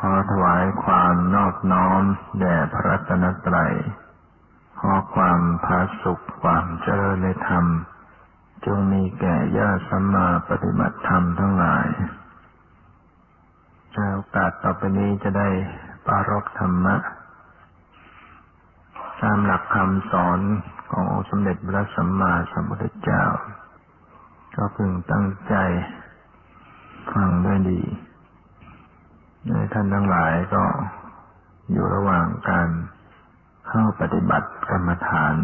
ขอถวายความนอบน้อมแด่พระรัตนตรัย ขอความพาสุขความเจริญในธรรม จงมีแก่ญาติสัมมาปฏิบัติธรรมทั้งหลายโอกาสต่อไปนี้จะได้ปารกธรรมะตามหลักคำสอนขององค์สมเด็จพระสัมมาสัมพุทธเจ้า ก็พึงตั้งใจฟังด้วยดี ท่านทั้งหลายก็อยู่ระหว่างการเข้าปฏิบัติกรรมฐาน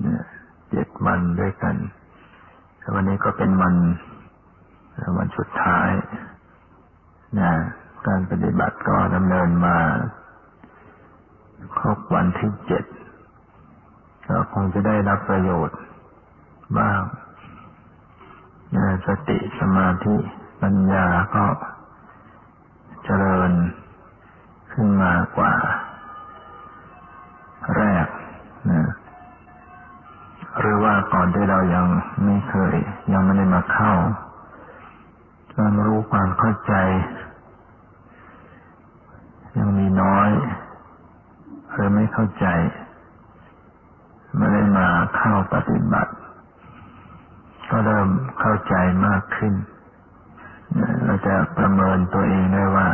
เนี่ยเจ็ดวันด้วยกัน วันนี้ก็เป็นวันวันสุดท้ายนะการปฏิบัติก็ดำเนินมาครบวันที่เจ็ดก็คงจะได้รับประโยชน์บ้างนะสติสมาธิปัญญาก็ เจริญขึ้นมากว่า แรกนะหรือว่าก่อนที่เรายังไม่เคย ยังไม่ได้มาเข้าความรู้ความเข้าใจ ยังมีน้อยหรือไม่เข้าใจไม่ได้มาเข้าปฏิบัติ ก็เริ่มเข้าใจมากขึ้น เราจะประเมินตัวเองได้ว่า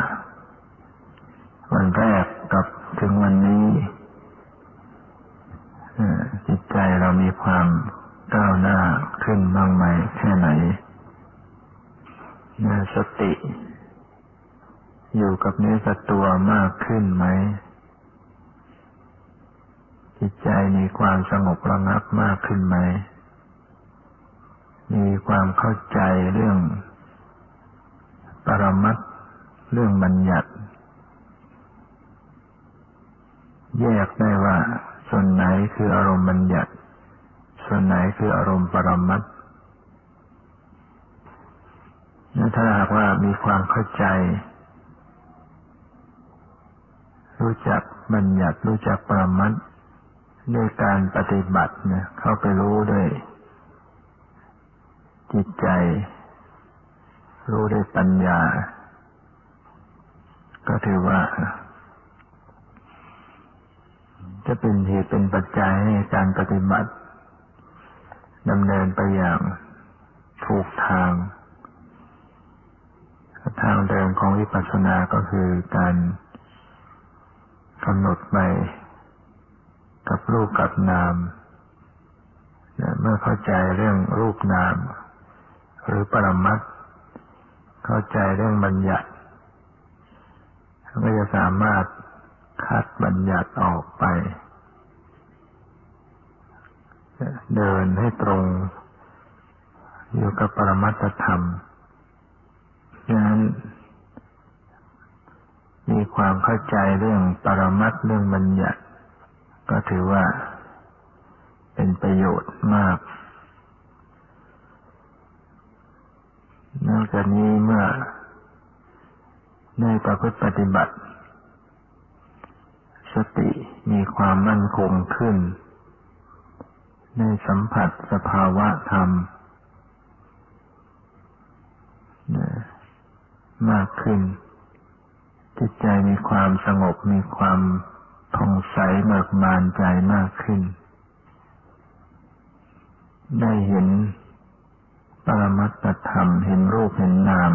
วันแรกกับถึงวันนี้จิตใจเรามีความก้าวหน้าขึ้นบ้างไหมแค่ไหนสติ อยู่กับเนื้อกับตัวมากขึ้นไหม จิตใจมีความสงบระงับมากขึ้นไหม มีความเข้าใจเรื่อง ปรมัตเรื่องบัญญัติ แยกได้ว่า ส่วนไหนคืออารมณ์บัญญัติ ส่วนไหนคืออารมณ์ปรมัตถ้าหากว่ามีความเข้าใจ รู้จักบัญญัติรู้จักปรมัตด้วยการปฏิบัติเนี่ยเข้าไปรู้ด้วยจิตใจ รู้ด้วยปัญญา ก็ถือว่า จะเป็นเหตุเป็นปัจจัยให้การปฏิบัติดำเนินไปอย่างถูกทาง ทางเดินของวิปัสสนาก็คือการกำหนดไปกับรูปกับนาม เมื่อเข้าใจเรื่องรูปนาม หรือปรมัตถ เข้าใจเรื่องบัญญัติก็จะสามารถคัดบัญญัติออกไป เดินให้ตรง อยู่กับปรมัตธรรมดังนั้นมีความเข้าใจเรื่องปรมัตเรื่องบัญญัติ ก็ถือว่าเป็นประโยชน์มากนอก จากนี้เมื่อได้ประพฤติปฏิบัติ สติมีความมั่นคงขึ้นในสัมผัสสภาวะธรรมมากขึ้น จิตใจมีความสงบมีความผ่องใสเบิกบานใจมากขึ้น ได้เห็น ปรมัตถธรรมเห็นรูปเห็นนาม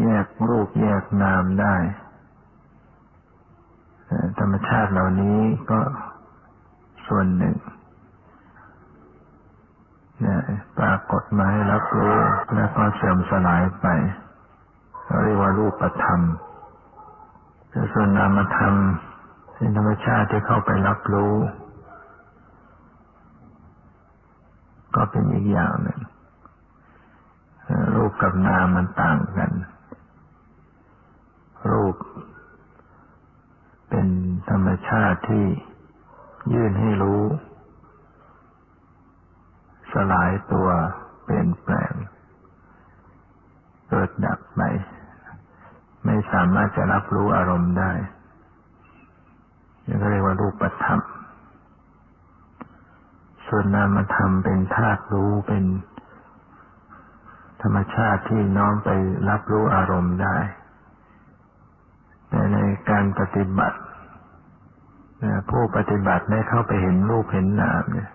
แยกรูปแยกนามได้ ธรรมชาติเหล่านี้ก็ส่วนหนึ่งปรากฏมาให้รับรู้แล้วก็เสื่อมสลายไปเรียกว่ารูปธรรมส่วนนามธรรมเป็นธรรมชาติที่เข้าไปรับรู้ ก็เป็นอีกอย่างหนึ่งรูปกับนามมันต่างกัน รูป เป็นธรรมชาติที่ยื่นให้รู้ สลายตัวเปลี่ยนแปลง เกิดดับไป ไม่สามารถจะรับรู้อารมณ์ได้เรียกว่ารูปธรรม ส่วนนามธรรมเป็นธาตุรู้เป็นธรรมชาติที่น้อมไปรับรู้อารมณ์ได้ในการปฏิบัติผู้ปฏิบัติได้เข้าไปเห็นรูปเห็นนามเนี่ย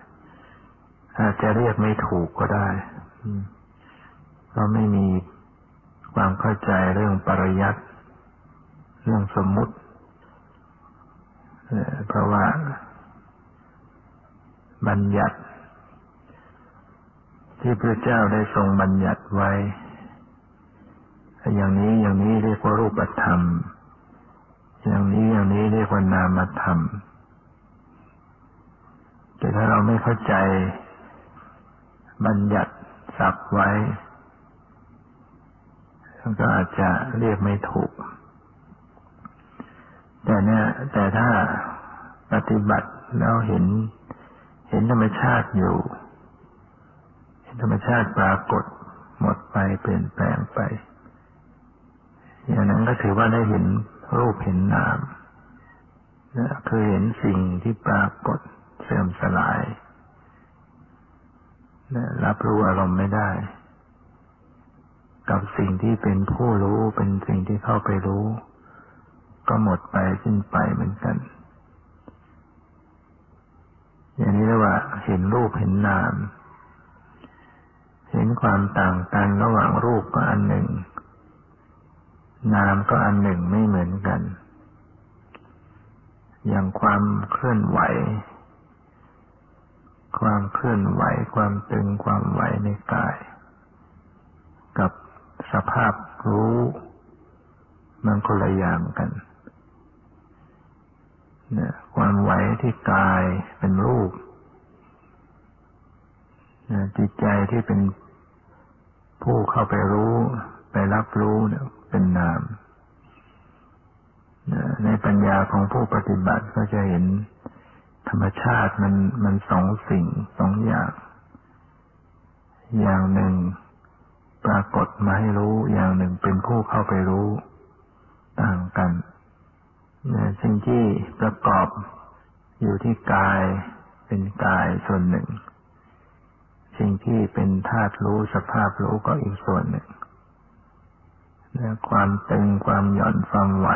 อาจจะเรียกไม่ถูกก็ได้เพราะไม่มีความเข้าใจเรื่องปริยัติเรื่องสมมุติเพราะว่า บัญญัติ ที่พระเจ้าได้ทรงบัญญัติไว้ อย่างนี้อย่างนี้เรียกว่ารูปธรรม อย่างนี้อย่างนี้เรียกว่านามธรรม แต่ถ้าเราไม่เข้าใจ บัญญัติศัพท์ไว้ก็อาจจะเรียกไม่ถูก แต่เนี่ยแต่ถ้าปฏิบัติแล้วเห็น เห็นธรรมชาติอยู่ เห็นธรรมชาติปรากฏ หมดไปเปลี่ยนแปลงไป อย่างนั้นก็ถือว่าได้เห็นรูปเห็นนามคือเห็นสิ่งที่ปรากฏเสื่อมสลาย รับรู้อารมณ์ไม่ได้ กับสิ่งที่เป็นผู้รู้เป็นสิ่งที่เข้าไปรู้ ก็หมดไปสิ้นไปเหมือนกัน อย่างนี้เรียกว่าเห็นรูปเห็นนาม เห็นความต่างกันระหว่างรูปก็อันหนึ่ง นามก็อันหนึ่งไม่เหมือนกัน อย่างความเคลื่อนไหว ความเคลื่อนไหว ความตึงความไหวในกาย กับสภาพรู้มันคนละอย่างกัน นะความไหวที่กายเป็นรูปนะจิตใจที่เป็นผู้เข้าไปรู้ ไปรับรู้เนี่ยเป็นนามในปัญญาของผู้ปฏิบัติก็จะเห็นธรรมชาติมันมันสองสิ่งสองอย่าง อย่างหนึ่งปรากฏมาให้รู้ อย่างหนึ่งเป็นผู้เข้าไปรู้ ต่างกัน สิ่งที่ประกอบอยู่ที่กายเป็นกายส่วนหนึ่ง สิ่งที่เป็นธาตุรู้สภาพรู้ก็อีกส่วนหนึ่งและความตึงความหย่อนความไหว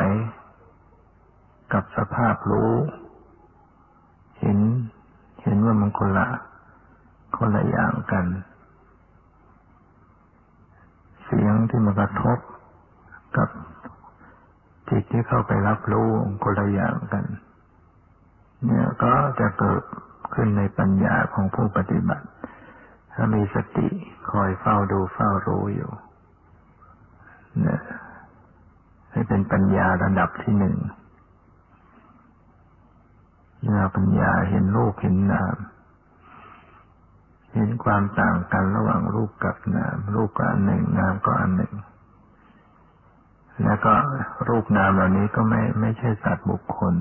กับสภาพรู้ เห็น เห็นว่ามันคนละคนละอย่างกัน เสียงที่มากระทบกับ จิตที่เข้าไปรับรู้คนละอย่างกัน เนี่ยก็จะเกิดขึ้นในปัญญาของผู้ปฏิบัติ ถ้ามีสติคอยเฝ้าดูเฝ้ารู้อยู่เนี่ยให้เป็นปัญญาระดับที่หนึ่งเนี่ยปัญญาเห็นรูปเห็นนาม เห็นความต่างกันระหว่างรูปกับนาม รูปก็อันหนึ่งนามก็อันหนึ่ง แล้วก็รูปนามเหล่านี้ก็ไม่ไม่ใช่สัตว์บุคคล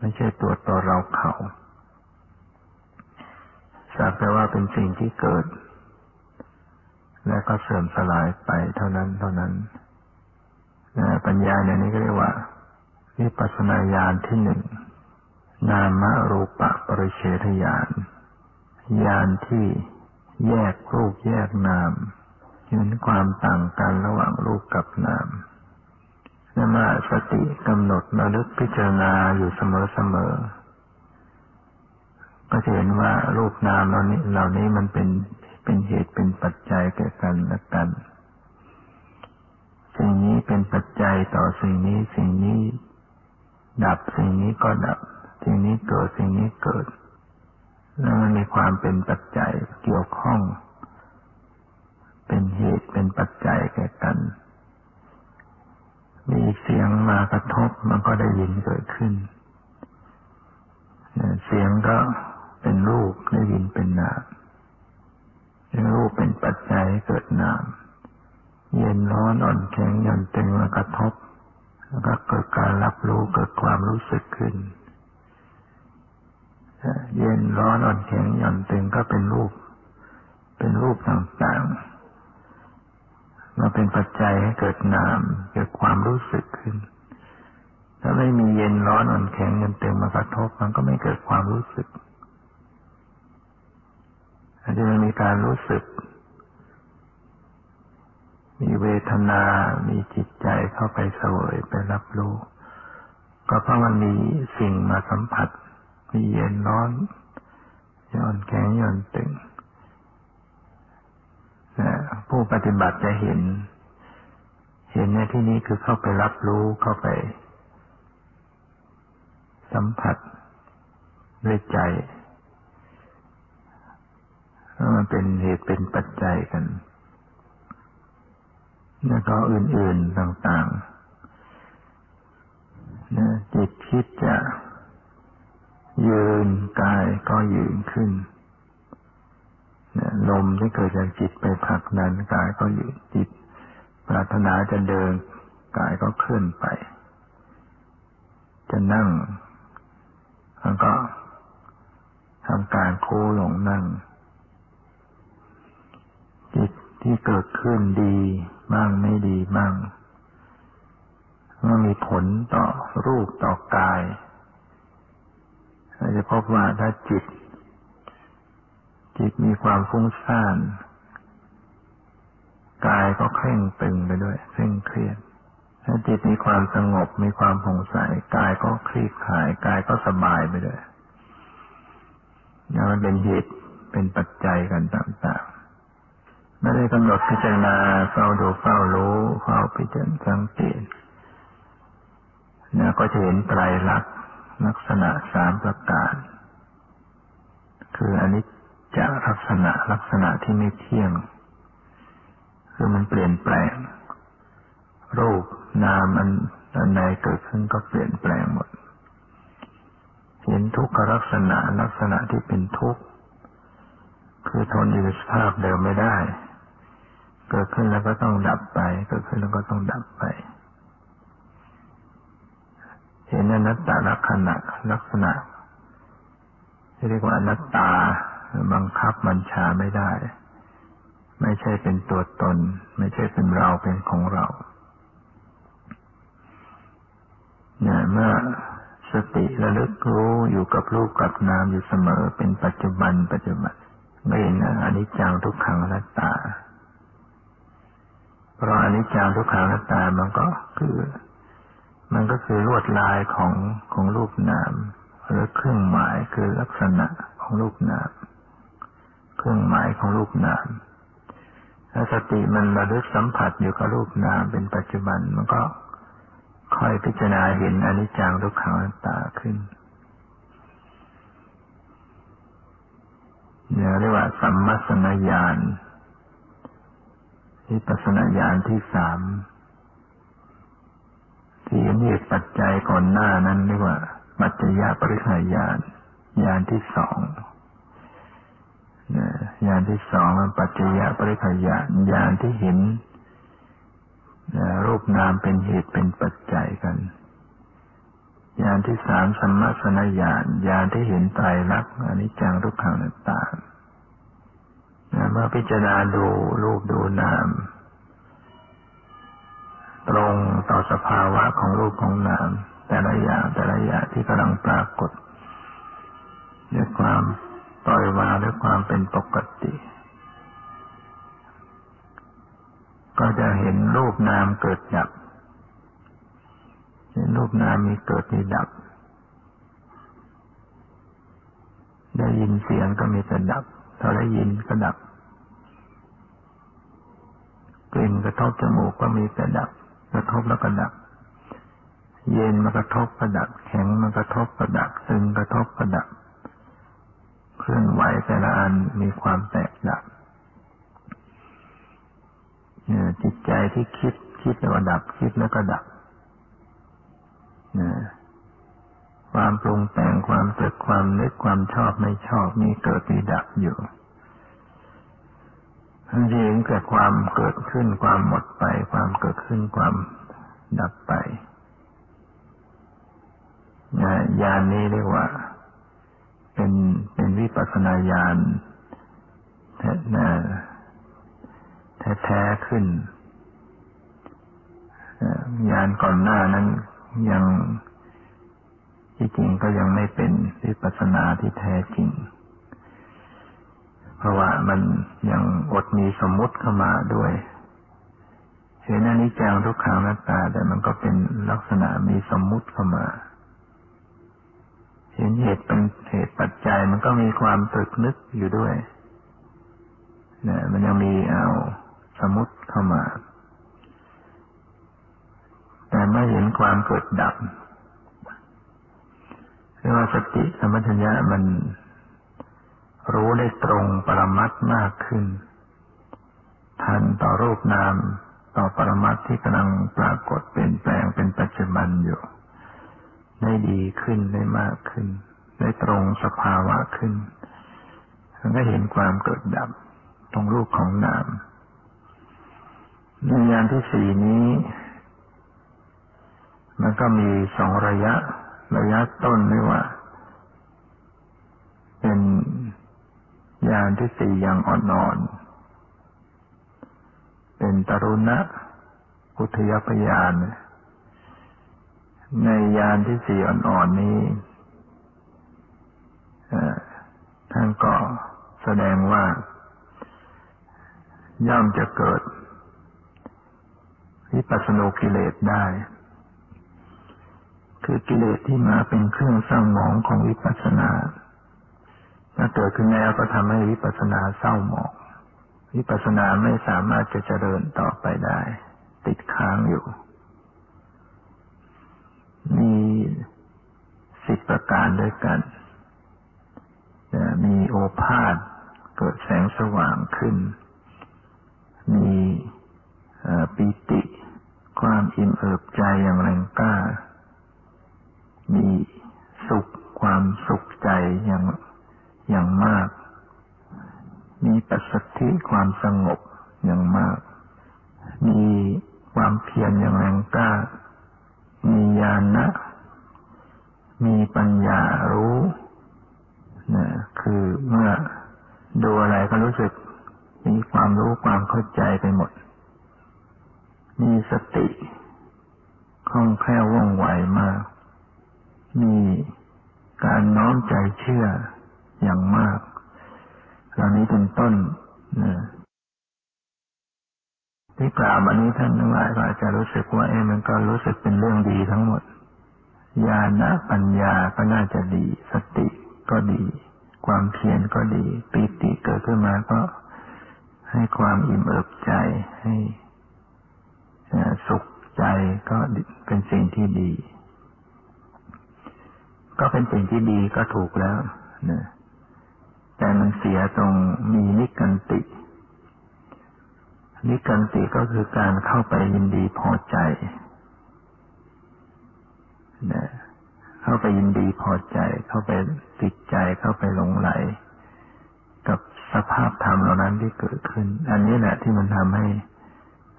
ไม่ใช่ตัวตนเราเขาสักแต่ว่าเป็นสิ่งที่เกิด และก็เสื่อมสลายไปเท่านั้นเท่านั้นปัญญาในนี้ก็เรียกว่าวิปัสสนาญาณที่หนึ่งนามรูปะปริเฉทญาณญาณที่แยกรูปแยกนาม เห็นความต่างกันระหว่างรูปกับนามนมาสติกำหนดระลึกพิจารณาอยู่เสมอๆก็จะเห็นว่ารูปนามเหล่านี้เหล่านี้มันเป็นเป็นเหตุเป็นปัจจัยแก่กันและกันสิ่งนี้เป็นปัจจัยต่อสิ่งนี้สิ่งนี้ ดับสิ่งนี้ก็ดับ สิ่งนี้เกิดสิ่งนี้เกิด แล้วมันมีความเป็นปัจจัยเกี่ยวข้อง เป็นเหตุเป็นปัจจัยแก่กัน มีเสียงมากระทบมันก็ได้ยินเกิดขึ้น เสียงก็เป็นรูปได้ยินเป็นนามรูปเป็นปัจจัยเกิดนาม เย็นร้อนอ่อนแข็งหย่อนตึงมากระทบแล้วก็เกิดการรับรู้เกิดความรู้สึกขึ้น เย็นร้อนอ่อนแข็งหย่อนตึงก็เป็นรูป เป็นรูปต่างๆ มาเป็นปัจจัยให้เกิดนามเกิดความรู้สึกขึ้น ถ้าไม่มีเย็นร้อนอ่อนแข็งหย่อนตึงมากระทบมันก็ไม่เกิดความรู้สึกอาจจะมีการรู้สึก มีเวทนา มีจิตใจเข้าไปเสวยไปรับรู้ ก็เพราะมันมีสิ่งมาสัมผัส มีเย็นร้อนย่อนแข็งย่อนตึง ผู้ปฏิบัติจะเห็น เห็นในที่นี้คือเข้าไปรับรู้เข้าไป สัมผัสด้วยใจมันเป็นเหตุเป็นปัจจัยกัน แล้วก็อื่นๆต่างๆนะจิตคิดจะยืนกายก็ยืนขึ้น ลมที่เกิดจากจิตไปผลักดันกายก็อยืนจิต ปรารถนาจะเดินกายก็เคลื่อนไป จะนั่งแล้วก็ทำการโค้ลงนั่ง จิตที่เกิดขึ้นดี บ้างไม่ดีบ้างมันมีผลต่อรูปต่อกายเราจะพบว่าถ้าจิต จิตมีความฟุ้งซ่านกายก็เคร่งตึงไปด้วยเคร่งเครียดถ้าจิตมีความสงบมีความผ่องใสกายก็คลี่คลายกายก็สบายไปด้วยนี่มันเป็นเหตุเป็นปัจจัยกันต่างๆไม่ได้กำหนดพิจารณาเฝ้าดูเฝ้ารู้เฝ้าพิจารณาสังเกตนี่ยก็จะเห็นไตรลักษณ์ลักษณะสามประการ คืออันนี้ จะลักษณะลักษณะที่ไม่เที่ยง คือมันเปลี่ยนแปลง รูปนามอันอันใดเกิดขึ้นก็เปลี่ยนแปลงหมด เห็นทุกขลักษณะลักษณะที่เป็นทุกข์ คือทนอยู่ในสภาพเดิมไม่ได้ เกิดขึ้นแล้วก็ต้องดับไป เกิดขึ้นแล้วก็ต้องดับไป เห็นอนัตตลักษณะลักษณะที่เรียกว่าอนัตตา บังคับบัญชาไม่ได้ ไม่ใช่เป็นตัวตน ไม่ใช่เป็นเราเป็นของเราเนี่ยเมื่อสติระลึกรู้อยู่กับรูปกับนามอยู่เสมอเป็นปัจจุบัน ปัจจุบันไม่เห็นอนิจจังทุกขังนัตตา เพราะอนิจจังทุกขังนัตตามันก็คือ มันก็คือลวดลายของของรูปนามหรือเครื่องหมายคือลักษณะของรูปนาม เครื่องหมายของรูปนามถ้าสติมันระลึกสัมผัสอยู่กับรูปนามเป็นปัจจุบันมันก็ค่อยพิจารณาเห็นอนิจจังทุกขังอนัตตาขึ้นเนี่ยเรียกว่าสัมมัสนญาณที่ปัสนาญาณที่สามที่เหตุปัจจัยก่อนหน้านั้นเรียกว่าปัจจยปริหายานญาณที่สอง ญาณที่สองปัจจยะปริหายานญาณที่เห็นรูปนามเป็นเหตุเป็นปัจจัยกันญาณที่สามสมมาสนญาณญาณที่เห็นไตรลักษณ์อนิจจังทุกขังต่างเมื่อพิจารณาดูรูปดูนาม ตรงต่อสภาวะของรูปของนาม แต่ละอย่างแต่ละอย่างที่กำลังปรากฏด้วยความ ปล่อยวางด้วยความเป็นปกติ ก็จะเห็นรูปนามเกิดดับ เห็นรูปนามมีเกิดมีดับ ได้ยินเสียงก็มีแต่ดับถ้าได้ยินก็ดับ กลิ่นกระทบจมูกก็มีแต่ดับ กระทบแล้วก็ดับ เย็นมากระทบก็ดับ แข็งมากระทบก็ดับตึงกระทบก็ดับ ลื่อนไหวแต่ละอันมีความแตกดับจิตใจที่คิดคิดแล้วก็ดับ คิดแล้วก็ดับความปรุงแต่งความเกิดความนึกความชอบไม่ชอบมีเกิดมีดับอยู่ทั้งที่เห็นเกิดความเกิดขึ้นความหมดไป ความเกิดขึ้นความดับไปญาณนี้เรียกว่า เป็นเป็นวิปัสนาญาณแท้แท้ขึ้นญาณก่อนหน้านั้นยังที่จริงก็ยังไม่เป็นวิปัสนาที่แท้จริง เพราะว่ามันยังอดมีสมมุติเข้ามาด้วยเห็นอนิจจังทุกขังนัตตาแต่มันก็เป็นลักษณะมีสมมุติเข้ามา เห็นเหตุเป็นเหตุปัจจัยมันก็มีความตรึกนึกอยู่ด้วยเนี่ยมันยังมีเอาสมมติเข้ามา แต่ไม่เห็นความเกิดดับเรียกว่าสติสมัญญะมันรู้ได้ตรงปรมัตมากขึ้น ทันต่อรูปนามต่อปรมัตที่กำลังปรากฏเปลี่ยนแปลงเป็นปัจจุบันอยู่ ได้ดีขึ้นได้มากขึ้น ได้ตรงสภาวะขึ้นมันก็เห็นความเกิดดับตรงรูปของนามในยานที่สี่นี้ มันก็มีสองระยะ ระยะต้นไม่ว่า เป็นยานที่สี่อย่างอ่อนๆเป็นตรุณะอุทยพยาน ในยานที่สี่อ่อนๆนี้ท่านก็แสดงว่า ย่อมจะเกิด วิปัสสนกิเลสได้ คือกิเลสที่มาเป็นเครื่องสร้างหมองของวิปัสสนาถ้าเกิดขึ้นแล้วก็ทำให้วิปัสสนาเศร้าหมอง วิปัสสนาไม่สามารถจะเจริญต่อไปได้ ติดค้างอยู่ มีสิบประการด้วยกันมีโอภาษเกิดแสงสว่างขึ้น มีปิติ ความอิ่มเอิบใจอย่างแรงกล้า มีสุขความสุขใจอย่างอย่างมาก มีปัสสธิความสงบอย่างมาก มีความเพียรอย่างแรงกล้า มีญาณะมีปัญญารู้นะคือเมื่อดูอะไรก็รู้สึก มีความรู้ความเข้าใจไปหมด มีสติคล่องแคล่วว่องไวมาก มีการน้อมใจเชื่ออย่างมาก เหล่านี้เป็นต้นนะ ที่กล่าวมานี้ท่านทั้งหลายก็อาจจะรู้สึกว่าเอ้มันก็รู้สึกเป็นเรื่องดีทั้งหมดญาณปัญญาก็น่าจะดี สติก็ดี ความเพียรก็ดีปิติเกิดขึ้นมาก็ให้ความอิ่มเอิบใจให้สุขใจก็เป็นสิ่งที่ดี ก็เป็นสิ่งที่ดีก็ถูกแล้วนะแต่มันเสียตรงมีนิกันติ นิกันติก็คือการเข้าไปยินดีพอใจนะเข้าไปยินดีพอใจ เข้าไปติดใจ เข้าไปหลงไหล กับสภาพธรรมเหล่านั้นที่เกิดขึ้น อันนี้แหละที่มันทำให้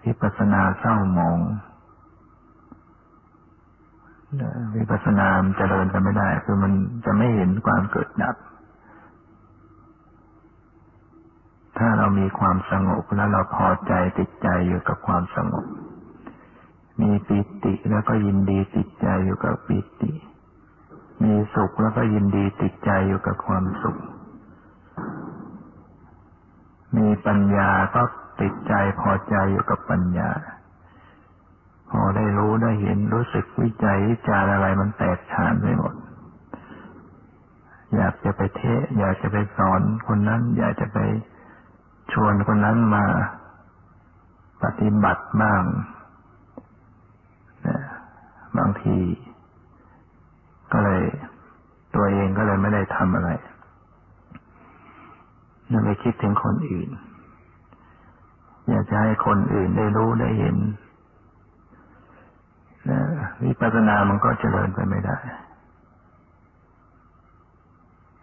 วิปัสสนาเศร้าหมองวิปัสสนามันเจริญกันไม่ได้ คือมันจะไม่เห็นความเกิดดับ ถ้าเรามีความสงบแล้วเราพอใจติดใจอยู่กับความสงบ มีปิติแล้วก็ยินดีติดใจอยู่กับปิติ มีสุขแล้วก็ยินดีติดใจอยู่กับความสุข มีปัญญาก็ติดใจพอใจอยู่กับปัญญา พอได้รู้ได้เห็นรู้สึกวิจัยวิจารอะไรมันแตกฉานไปหมดอยากจะไปเทศอยากจะไปสอนคนนั้น อยากจะไป ชวนคนนั้นมาปฏิบัติบ้างนะบางที ก็เลยตัวเองก็เลยไม่ได้ทำอะไรนั่นไปคิดถึงคนอื่น อยากจะให้คนอื่นได้รู้ได้เห็นนะวิปัสสนามันก็เจริญไปไม่ได้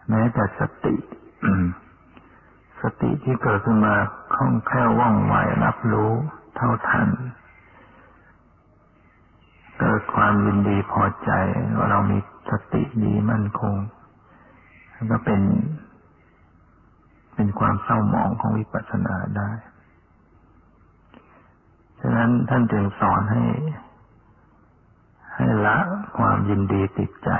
แม้แต่สติ สติที่เกิดขึ้นมาคล่องแคล่วว่องไวรับรู้เท่าทัน เกิดความยินดีพอใจว่าเรามีสติดีมั่นคงก็เป็น เป็นความเศร้าหมองของวิปัสสนาได้ ฉะนั้นท่านจึงสอนให้ ให้ละความยินดีติดใจ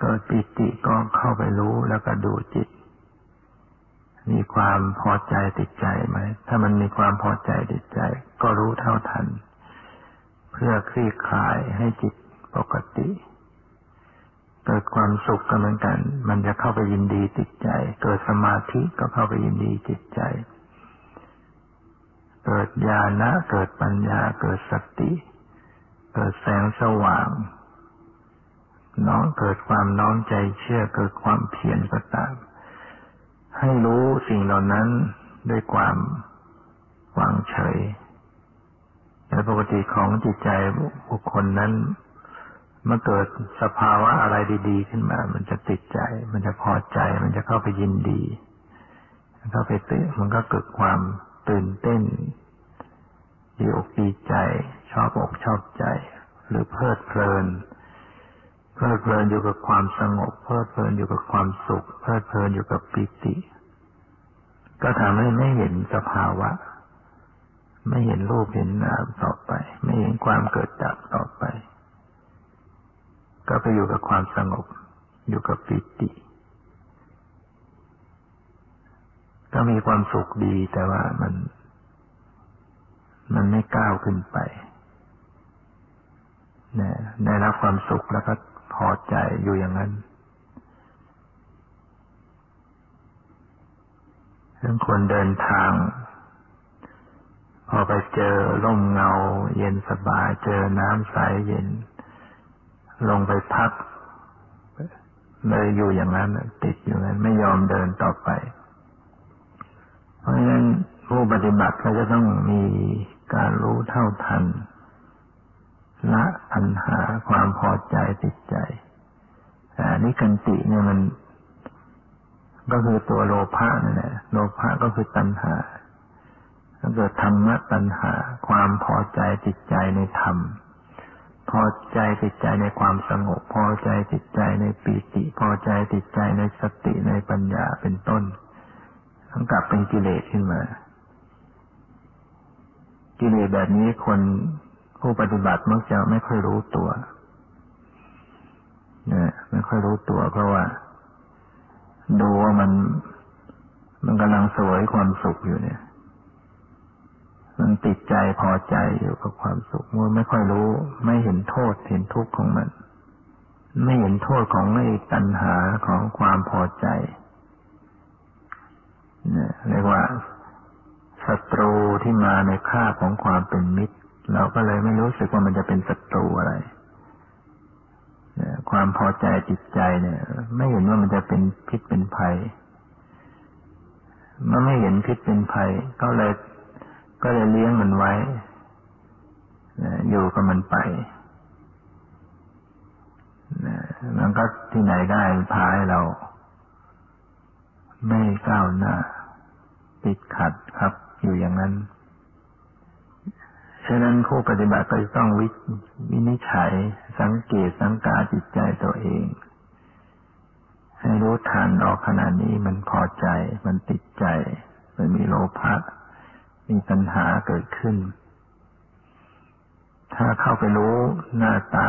เกิดปิติก็เข้าไปรู้แล้วก็ดูจิต มีความพอใจติดใจไหม ถ้ามันมีความพอใจติดใจ ก็รู้เท่าทัน เพื่อคลี่คลายให้จิตปกติ เกิดความสุขก็เหมือนกัน มันจะเข้าไปยินดีติดใจ เกิดสมาธิก็เข้าไปยินดีติดใจ เกิดญาณะเกิดปัญญา เกิดสติ เกิดแสงสว่าง น้องเกิดความน้อมใจเชื่อเกิดความเพียรก็ตามให้รู้สิ่งเหล่านั้นด้วยความวางเฉยแต่ปกติของจิตใจบุคคลนั้นเมื่อเกิดสภาวะอะไรดี ๆ ขึ้นมา มันจะติดใจ มันจะพอใจ มันจะเข้าไปยินดีเข้าไปตื่นมันก็เกิดความตื่นเต้นดีอกดีใจ ชอบอกชอบใจ หรือเพลิดเพลิน เพลิดเพลินอยู่กับความสงบ เพลิดเพลินอยู่กับความสุข เพลิดเพลินอยู่กับปิติ ก็ทำให้ไม่เห็นสภาวะ ไม่เห็นรูปเห็นนามต่อไป ไม่เห็นความเกิดดับต่อไป ก็ไปอยู่กับความสงบ อยู่กับปิติ ก็มีความสุขดีแต่ว่ามัน มันไม่ก้าวขึ้นไปนะได้รับความสุขแล้วก็ พอใจอยู่อย่างนั้นเรื่งคนเดินทาง พอไปเจอร่มเงา เย็นสบาย เจอน้ำใสเย็น ลงไปพัก เลยอยู่อย่างนั้น ติดอยู่นั้น ไม่ยอมเดินต่อไป เพราะฉะนั้นผู้ปฏิบัติก็จะต้องมีการรู้เท่าทัน ละปัญหาความพอใจติดใจแต่นิกันติเนี่ยมัน ก็คือตัวโลภะนั่นแหละโลภะก็คือตัณหาถ้าเกิดธรรมะตัณหา ความพอใจติดใจในธรรม พอใจติดใจในความสงบ พอใจติดใจในปีติ พอใจติดใจในสติในปัญญาเป็นต้น ทั้งกลับเป็นกิเลสขึ้นมา กิเลสแบบนี้คน ผู้ปฏิบัติมักจะไม่ค่อยรู้ตัวเนี่ยไม่ค่อยรู้ตัว เพราะว่า ดูว่ามัน มันกำลังสวยความสุขอยู่เนี่ย มันติดใจพอใจอยู่กับความสุขมันไม่ค่อยรู้ ไม่เห็นโทษเห็นทุกข์ของมัน ไม่เห็นโทษของไอ้ตัณหาของความพอใจเนี่ยเรียกว่าศัตรูที่มาในค่าของความเป็นมิตร เราก็เลยไม่รู้สึกว่ามันจะเป็นศัตรูอะไรความพอใจจิตใจเนี่ย ไม่เห็นว่ามันจะเป็นพิษเป็นภัยเมื่อไม่เห็นพิษเป็นภัย ก็เลย ก็เลยเลี้ยงมันไว้อยู่กับมันไปมันก็ที่ไหนได้พาให้เรา ไม่ก้าวหน้า ติดขัดครับ อยู่อย่างนั้น ฉะนั้นผู้ปฏิบัติก็ต้องวิวินิจฉัย สังเกตสังกาจิตใจตัวเอง ให้รู้ทันออกขนาดนี้มันพอใจ มันติดใจ มันมีโลภะมีปัญหาเกิดขึ้น ถ้าเข้าไปรู้หน้าตา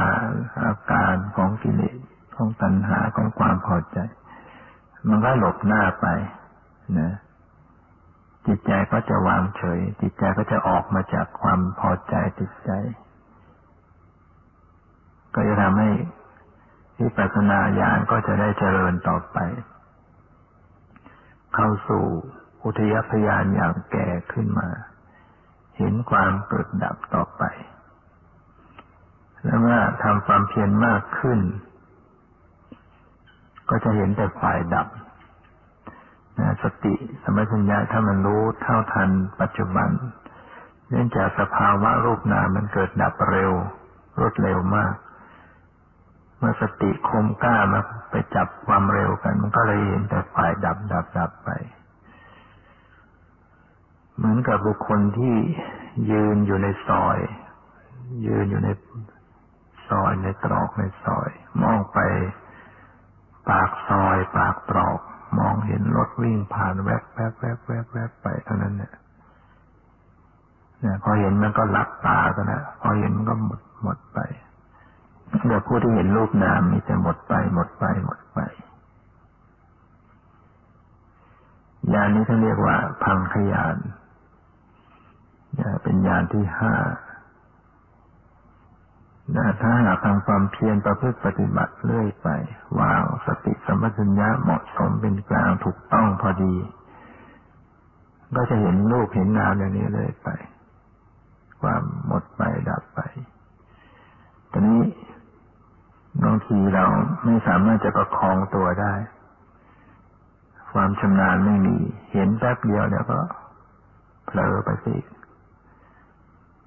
อาการของกิเลสของตัณหาของความพอใจ มันก็หลบหน้าไปนะ จิตใจก็จะวางเฉย จิตใจก็จะออกมาจากความพอใจติดใจ ก็จะทำให้วิปัสสนาญาณก็จะได้เจริญต่อไป เข้าสู่อุทยพยานอย่างแก่ขึ้นมา เห็นความเกิดดับต่อไป แล้วเมื่อทำความเพียรมากขึ้น ก็จะเห็นแต่ฝ่ายดับ สติสมัชัญญาถ้ามันรู้เท่าทันปัจจุบัน เนื่องจากสภาวะรูปนามมันเกิดดับเร็ว รวดเร็วมาก เมื่อสติคมกล้ามาไปจับความเร็วกัน มันก็เลยเห็นแต่ฝ่ายดับดับดับไป เหมือนกับบุคคลที่ยืนอยู่ในซอย ยืนอยู่ในซอยในตรอกในซอย มองไป ปากซอย ปากตรอก มองเห็นรถวิ่งผ่านแวบแวบแวบแวบแวบไปเท่านั้นเนี่ยเนี่ยพอเห็นมันก็หลับตากันนะพอเห็นมันก็หมดหมดไปเดี๋ยวผู้ที่เห็นรูปนามมีแต่หมดไป หมดไป หมดไปญาณนี้ท่านเรียกว่า พังขยานเป็นญาณที่ห้า ถ้าหากทำความเพียรประพฤติปฏิบัติเรื่อยไปวางสติสัมปชัญญะเหมาะสมเป็นกลางถูกต้องพอดี ก็จะเห็นรูปเห็นนามอย่างนี้เรื่อยไป ความหมดไปดับไปตอนนี้บางทีเราไม่สามารถจะประคองตัวได้ ความชำนาญไม่มี เห็นแป๊บเดียวเดี๋ยวก็เผลอไปสิ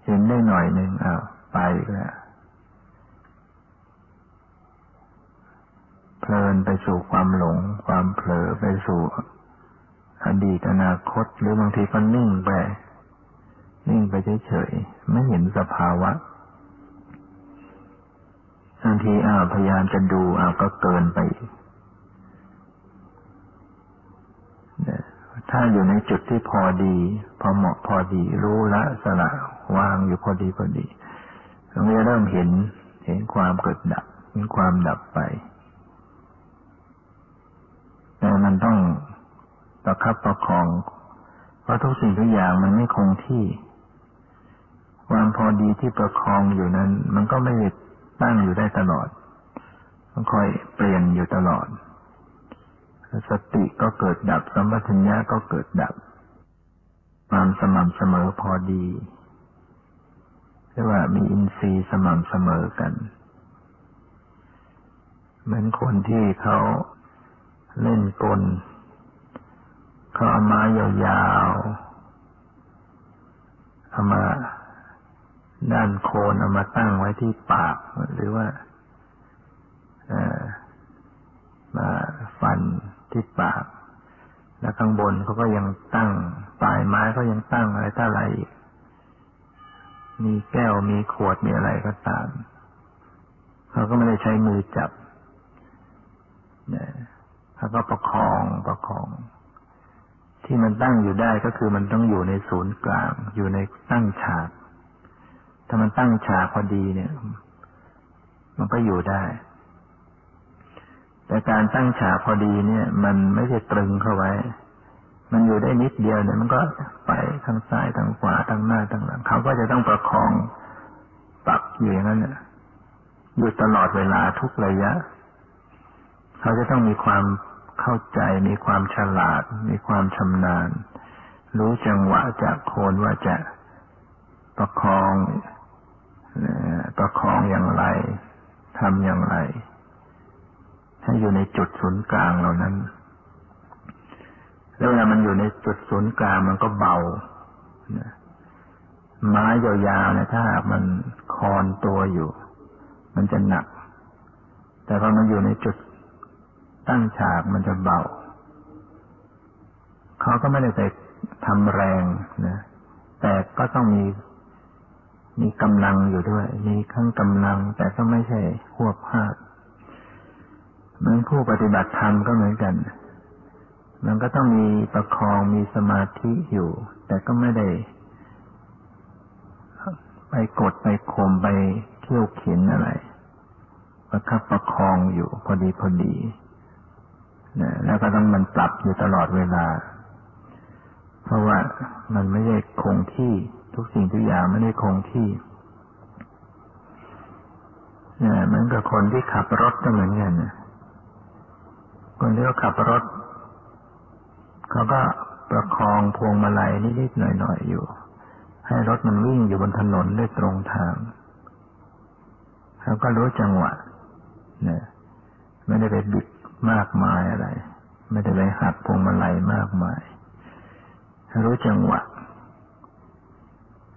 เห็นได้หน่อยหนึ่งอ้าวไปแล้ว เพลินไปสู่ความหลง ความเผลอไปสู่อดีตอนาคต หรือบางทีก็นิ่งไป นิ่งไปเฉยๆไม่เห็นสภาวะบางทีอ้าวพยายามจะดูอ้าวก็เกินไปถ้าอยู่ในจุดที่พอดี พอเหมาะพอดี รู้ละสละวางอยู่พอดีพอดีตรงนี้เริ่มเห็นเห็นความเกิดดับเห็นความดับไปแต่ มันต้องประคับประคอง เพราะทุกสิ่งทุกอย่างมันไม่คงที่ ความพอดีที่ประคองอยู่นั้น มันก็ไม่ตั้งอยู่ได้ตลอดต้องคอยเปลี่ยนอยู่ตลอด สติก็เกิดดับ สัมปชัญญะก็เกิดดับ ความสม่ำเสมอพอดีเรียกว่ามีอินทรีย์สม่ำเสมอกัน เหมือนคนที่เขา เล่นกลเขาเอามายาวๆเอามาด้านโคนเอามาตั้งไว้ที่ปาก หรือว่ามาฟันที่ปาก แล้วข้างบนเขาก็ยังตั้งปลายไม้ก็ยังตั้งอะไรต่าอะไรมีแก้วมีขวดมีอะไรก็ตามเขาก็ไม่ได้ใช้มือจับ แล้วก็ประคองประคอง ที่มันตั้งอยู่ได้ก็คือมันต้องอยู่ในศูนย์กลาง อยู่ในตั้งฉาก ถ้ามันตั้งฉากพอดีเนี่ย มันก็อยู่ได้ แต่การตั้งฉากพอดีเนี่ย มันไม่ใช่ตรึงเข้าไว้ มันอยู่ได้นิดเดียวเนี่ย มันก็ไปทางซ้ายทางขวาทางหน้าทางหลังเขาก็จะต้องประคองปักอยู่อย่างนั้นเนี่ยอยู่ตลอดเวลาทุกระยะ เขาจะต้องมีความ เข้าใจมีความฉลาด มีความชำนาญ รู้จังหวะจากโคนว่าจะประคองประคองอย่างไรทำอย่างไร ให้อยู่ในจุดศูนย์กลางเหล่านั้น แล้วเวลามันอยู่ในจุดศูนย์กลางมันก็เบาไม้ยาวๆเนี่ยถ้ามันคอนตัวอยู่ มันจะหนัก แต่พอมันอยู่ในจุด ตั้งฉากมันจะเบา เขาก็ไม่ได้ไปทำแรงนะแต่ก็ต้องมี มีกำลังอยู่ด้วย มีขั้งกำลัง แต่ก็ไม่ใช่หัวพาดเหมือนผู้ปฏิบัติธรรมก็เหมือนกัน มันก็ต้องมีประคองมีสมาธิอยู่ แต่ก็ไม่ได้ ไปกดไปข่มไปเที่ยวเข็นอะไรประคับประคองอยู่พอดีพอดี แล้วก็ต้องมันปรับอยู่ตลอดเวลา เพราะว่ามันไม่ได้คงที่ทุกสิ่งทุกอย่างไม่ได้คงที่เนี่ยเหมือนกับคนที่ขับรถก็เหมือนกันคนที่เขาขับรถ เขาก็ประคองพวงมาลัยนิดๆหน่อยๆอยู่ ให้รถมันวิ่งอยู่บนถนนได้ตรงทางเขาก็รู้จังหวะเนี่ยไม่ได้ไปบิด มากมายอะไร ไม่ได้ไปหักพวงมาลัยมากมาย รู้จังหวะ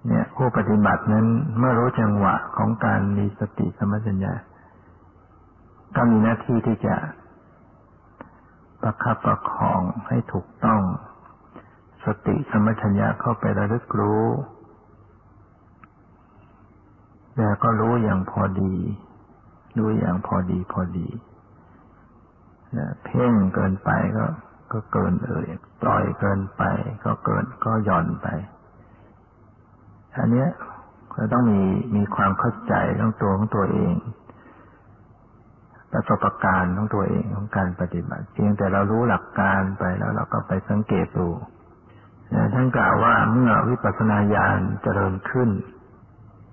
เนี่ย ผู้ปฏิบัตินั้นเมื่อรู้จังหวะของการมีสติสมัชัญญาก็มีหน้าที่ที่จะประคับประคองให้ถูกต้อง สติสมัชัญญาเข้าไประลึกรู้แต่ก็รู้อย่างพอดี รู้อย่างพอดีพอดี เพ่งเกินไปก็ก็เกินเอ่ยปล่อยเกินไป ก็เกินก็หย่อนไป อันนี้เราต้องมีมีความเข้าใจต้องตัวของตัวเองประสบการณ์ของตัวเองของการปฏิบัติเพียงแต่เรารู้หลักการไปแล้วเราก็ไปสังเกตดูท่านกล่าวว่าเมื่อวิปัสสนาญาณเจริญขึ้น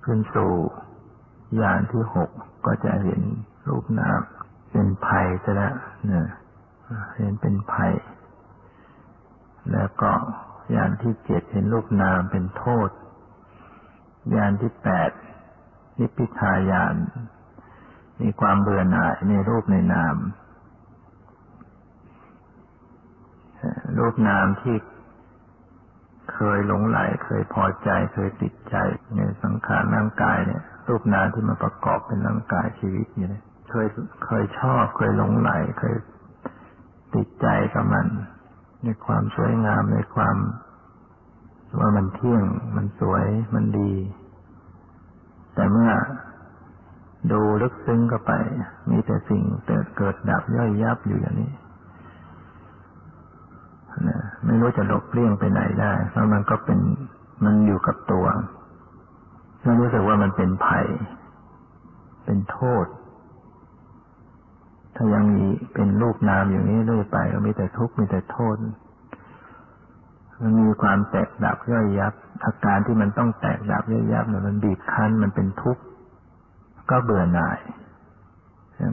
ขึ้นสู่ญาณที่หกก็จะเห็นรูปนาม เป็นภัยจะแล้วเนี่ยเห็นเป็นภัย แล้วก็ญาณที่เจ็ดเห็นรูปนามเป็นโทษญาณที่แปดนิพพิทายาน มีความเบื่อหน่ายในรูปในนาม รูปนามที่เคยหลงไหล เคยพอใจ เคยติดใจในสังขารร่างกายเนี่ย รูปนามที่มันประกอบเป็นร่างกายชีวิตอยู่เนี่ย เคยเคยชอบเคยหลงไหลเคยติดใจกับมัน ในความสวยงามในความว่ามันเที่ยง มันสวยมันดี แต่เมื่อดูลึกซึ้งเข้าไป มีแต่สิ่งเกิดเกิดดับย่อยยับอยู่อย่างนี้นะไม่รู้จะหลบเลี่ยงไปไหนได้เพราะมันก็เป็นมันอยู่กับตัวไม่รู้สึกว่ามันเป็นภัย เป็นโทษ ถ้ายังมีเป็นรูปนามอย่างนี้เรื่อยไปก็มีแต่ทุกข์มีแต่โทษ มันมีความแตกดับย่อยยับ อาการที่มันต้องแตกดับย่อยยับเนี่ยมันบีบคั้นมันเป็นทุกข์ก็เบื่อหน่าย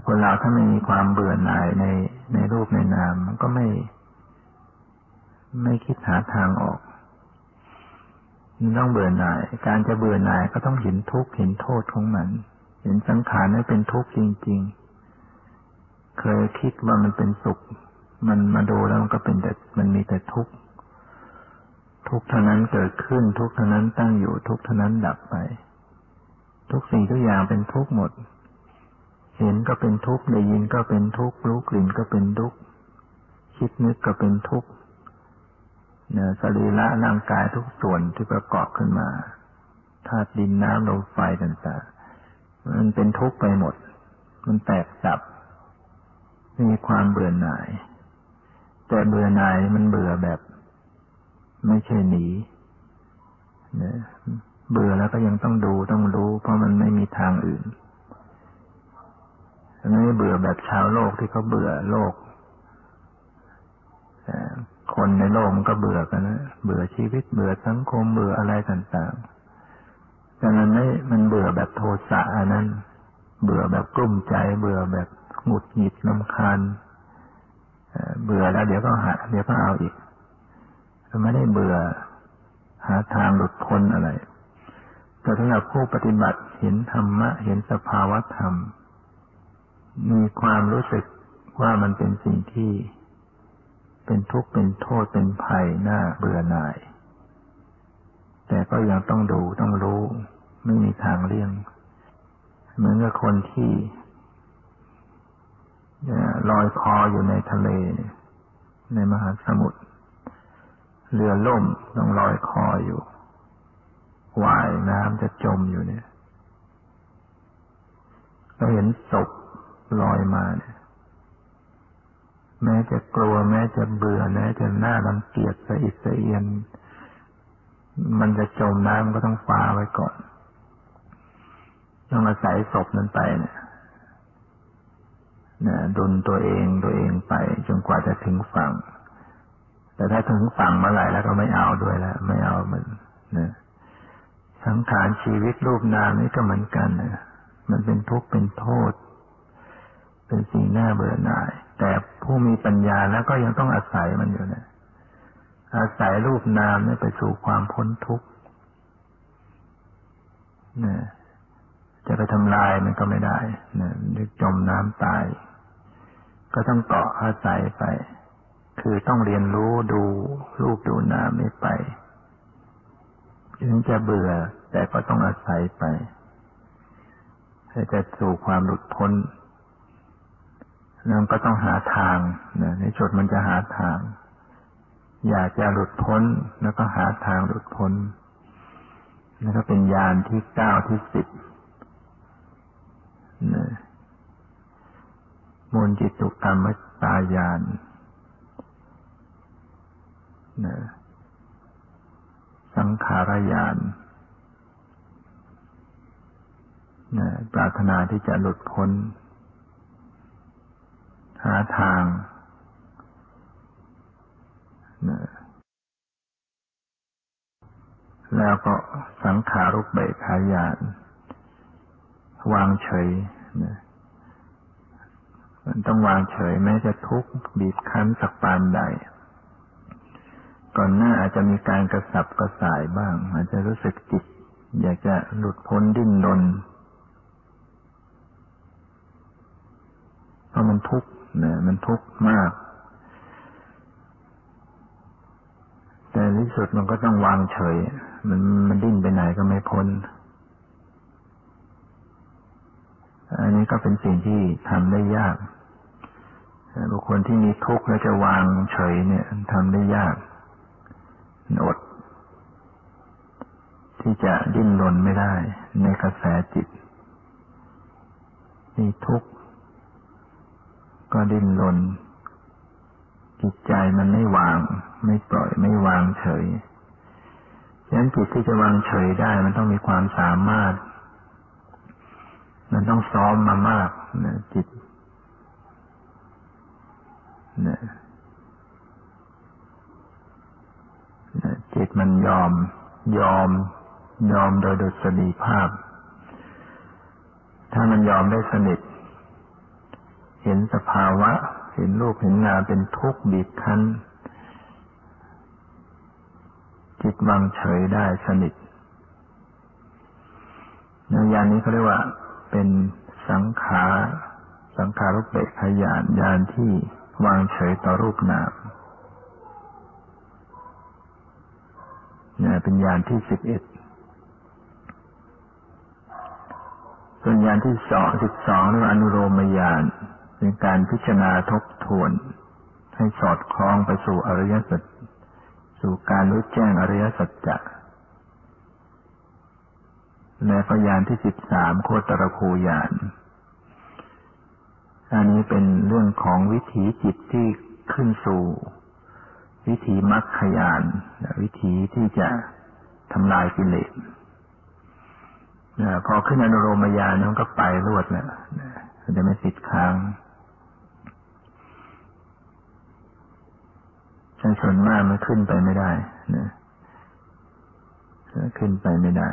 คนเราถ้าไม่มีความเบื่อหน่ายในในรูปในนามมันก็ไม่ ไม่คิดหาทางออกมันต้องเบื่อหน่าย การจะเบื่อหน่ายก็ต้องเห็นทุกข์เห็นโทษของมัน เห็นสังขารนั้เป็นทุกข์จริง ๆ เคยคิดว่ามันเป็นสุข มันมาดูแล้วมันก็เป็นแต่มันมีแต่ทุกข์ทุกเท่านั้นเกิดขึ้นทุกเท่านั้นตั้งอยู่ทุกเท่านั้นดับไป ทุกสิ่งทุกอย่างเป็นทุกข์หมด เห็นก็เป็นทุกข์ได้ยินก็เป็นทุกข์รู้กลิ่นก็เป็นทุกข์คิดนึกก็เป็นทุกข์เนี่ยสรีระร่างกายทุกส่วนที่ประกอบขึ้นมาธาตุดินน้ำลมไฟต่างๆมันเป็นทุกข์ไปหมด มันแตกดับ มีความเบื่อหน่าย แต่เบื่อหน่ายมันเบื่อแบบ ไม่ใช่หนีเบื่อแล้วก็ยังต้องดูต้องรู้ เพราะมันไม่มีทางอื่นไม่เบื่อแบบชาวโลกที่เขาเบื่อโลกคนในโลกมันก็เบื่อกันนะเบื่อชีวิตเบื่อสังคมเบื่ออะไรต่างๆแต่มันไม่มันเบื่อแบบโทสะอันนั้น เบื่อแบบกลุ้มใจ เบื่อแบบ หงุดหงิดลำคาญเบื่อแล้วเดี๋ยวก็หาเดี๋ยวก็เอาอีกไม่ได้เบื่อ หาทางหลุดพ้นอะไร แต่สำหรับผู้ปฏิบัติเห็นธรรมะ เห็นสภาวะธรรม มีความรู้สึกว่ามันเป็นสิ่งที่เป็นทุกข์เป็นโทษเป็นภัยหน้าเบื่อหน่าย แต่ก็ยังต้องดูต้องรู้ ไม่มีทางเลี่ยง เหมือนกับคนที่ ลอยคออยู่ในทะเลในมหาสมุทรเรือล่มต้องลอยคออยู่ว่ายน้ำจะจมอยู่เนี่ย เราเห็นศพลอยมาเนี่ย แม้จะกลัว แม้จะเบื่อแม้จะหน้ารังเกียจสะอิดสะเอียน มันจะจมน้ำก็ต้องฟ้าไว้ก่อน ต้องอาศัยศพนั้นไปเนี่ย นี่ยดุลตัวเองตัวเองไปจนกว่าจะถึงฝั่ง แต่ถ้าถึงฝั่งเมื่อไหร่แล้วก็ไม่เอาด้วยแล้วไม่เอามันนะสังขารชีวิตรูปนามนี่ก็เหมือนกันนะมันเป็นทุกข์เป็นโทษ เป็นสิ่งน่าเบื่อหน่าย แต่ผู้มีปัญญาแล้วก็ยังต้องอาศัยมันอยู่นะอาศัยรูปนามนี่ไปสู่ความพ้นทุกข์นะจะไปทำลายมันก็ไม่ได้นะจมน้ำตาย ก็ต้องเกาะอาศัยไป คือต้องเรียนรู้ดูรูปดูนามนี้ไป ถึงจะเบื่อแต่ก็ต้องอาศัยไปให้จะสู่ความหลุดพ้นนั่นก็ต้องหาทางนะในจุดมันจะหาทาง อยากจะหลุดพ้นแล้วก็หาทางหลุดพ้นนั่นก็เป็นญาณที่เก้าที่สิบนะ มูลจิตุกรรมตายานนะสังขารยานนะปรารถนาที่จะหลุดพ้น หาทางนะแล้วก็สังขารุปเบกขายาน วางเฉยนะ ต้องวางเฉยแม้จะทุกข์บีบคั้นสักปานใด ก่อนหน้าอาจจะมีการกระสับกระส่ายบ้าง อาจจะรู้สึกจิต อยากจะหลุดพ้นดิ้นรนเพราะมันทุกข์นะมันทุกข์มาก แต่ที่สุดมันก็ต้องวางเฉย มันมันดิ้นไปไหนก็ไม่พ้นอันนี้ก็เป็นสิ่งที่ทำได้ยาก บุคคลที่มีทุกข์แล้วจะวางเฉยเนี่ยทำได้ยากอด ที่จะดิ้นรนไม่ได้ ในกระแสจิต มีทุกข์ก็ดิ้นรนจิตใจมันไม่วาง ไม่ปล่อยไม่วางเฉยฉะนั้นจิตที่จะวางเฉยได้ มันต้องมีความสามารถ มันต้องซ้อมมามากนะจิต นะจิตมันยอม ยอม ยอมโดยดุษฎีภาพ ถ้ามันยอมได้สนิท เห็นสภาวะ เห็นรูปเห็นนาเป็นทุกข์บีบคั้น จิตวางเฉยได้สนิทในยานนี้เขาเรียกว่า เป็นสังขารสังขารุปเบกขยานยานที่ วางเฉยต่อรูปนามนี่เป็นยานที่สิบเอ็ดส่วนยานที่สองสิบสองเรียกว่าอนุโลมยานเป็นการพิจารณาทบทวน ให้สอดคล้องไปสู่อริยสัจสู่การรู้แจ้งอริยสัจจะและพยานที่สิบสามโคตรภูยาน อันนี้เป็นเรื่องของวิถีจิตที่ขึ้นสู่ วิถีมรรคยานวิถีที่จะทำลายกิเลสพอขึ้นอนุโลมยานมันก็ไปรวดแล้วจะไม่ติดค้างแต่ส่วนมากมันขึ้นไปไม่ได้นะขึ้นไปไม่ได้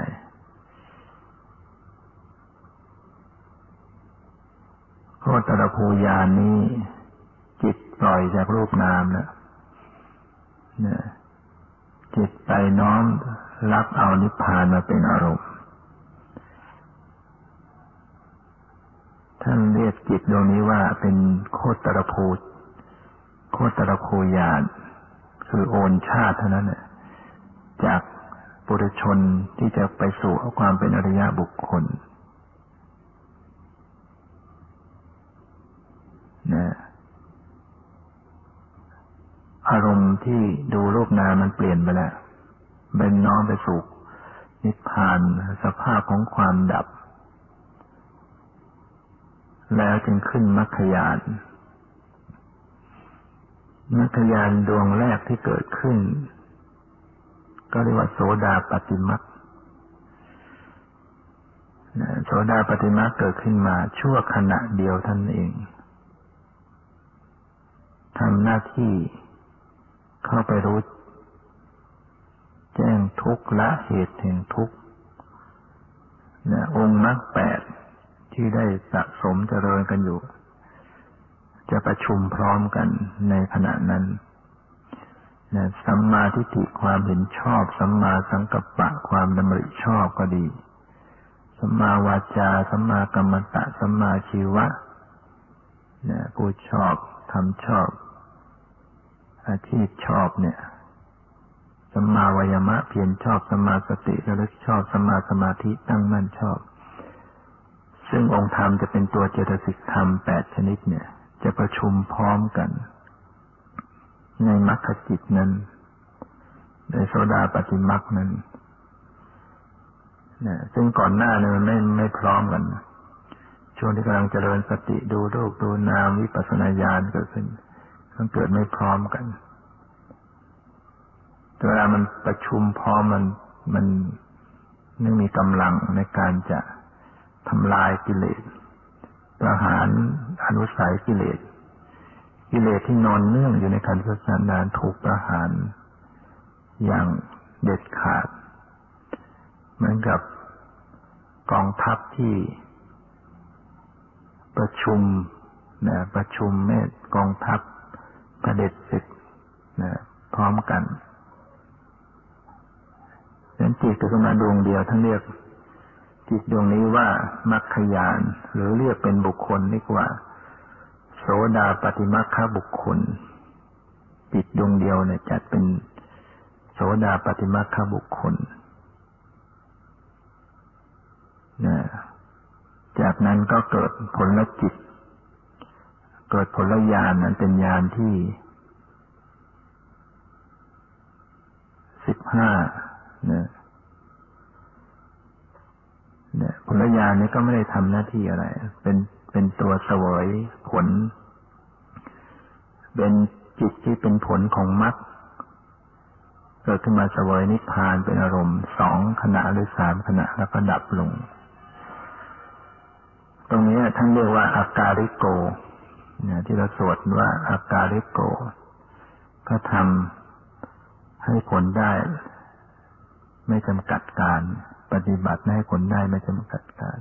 โคตรภูยานนี้ จิตปล่อยจากรูปนามแล้วนะจิตไปน้อมรับเอานิพพานมาเป็นอารมณ์ ท่านเรียกจิตดวงนี้ว่าเป็นโคตรภูโคตรภูยานคือโอนชาติเท่านั้นเนี่ยจากปุถุชนที่จะไปสู่ความเป็นอริยบุคคล นะอารมณ์ที่ดูรูปนามมันเปลี่ยนไปแล้วเป็นน้องไปสู่นิพพานสภาพของความดับ แล้วจึงขึ้นมรรคยานมรรคยานดวงแรกที่เกิดขึ้น ก็เรียกว่าโสดาปฏิมักโสดาปฏิมักเกิดขึ้นมาชั่วขณะเดียวท่านเอง ทำหน้าที่เข้าไปรู้ แจ้งทุกข์ละเหตุแห่งทุกข์องค์มรรคแปดที่ได้สะสมเจริญกันอยู่ จะประชุมพร้อมกันในขณะนั้นนะสัมมาทิฏฐิความเห็นชอบ สัมมาสังกัปปะความดำริชอบก็ดี สัมมาวาจา สัมมากรรมตะ สัมมาชีวะนะพูดชอบทำชอบ อาชีพชอบเนี่ยสัมมาวายมะเพียรชอบสัมมาสติระลึกชอบสัมมาสมาธิตั้งมั่นชอบ ซึ่งองค์ธรรมจะเป็นตัวเจตสิกธรรมแปดชนิดเนี่ย จะประชุมพร้อมกัน ในมรรคจิตนั้น ในโซดาปฏิมรรคนั้นนะซึ่งก่อนหน้าเนี่ยมันไม่ไม่พร้อมกัน ช่วงที่กำลังเจริญสติดูรูปดูนามวิปัสสนาญาณเกิดขึ้น มันเกิดไม่พร้อมกันเวลามันประชุมพร้อมมันมันไม่มีกำลังในการจะทำลายกิเลสประหารอนุสัยกิเลส กิเลสที่นอนเนื่องอยู่ในขันธ์สันดานถูกประหารอย่างเด็ดขาด เหมือนกับกองทัพที่ประชุมนะประชุมเมตกองทัพ ประเด็จศึกนะพร้อมกันนั้นจิตก็ขึ้นมาดวงเดียวท่านเรียก จิตดวงนี้ว่ามัคคยาน หรือเรียกเป็นบุคคลเรียกว่า โสดาปฏิมัคคบุคคล จิตดวงเดียวเนี่ยจัดเป็นโสดาปฏิมัคคบุคคลนะจากนั้นก็เกิดผลละจิต เกิดผลญาณนั้นเป็นญาณที่สิบห้านะเนี่ยผลญาณนี้ก็ไม่ได้ทำหน้าที่อะไร เป็นเป็นตัวเสวยผล เป็นจิตที่เป็นผลของมรรคเกิดขึ้นมาเสวยนิพพานเป็นอารมณ์สองขณะหรือสามขณะแล้วก็ดับลง ตรงนี้ท่านเรียกว่าอาการิโก นี่ยที่เราสวดว่าอาการิโก ก็ทำให้ผลได้ ไม่จำกัดการ ปฏิบัติให้ผลได้ไม่จำกัดการ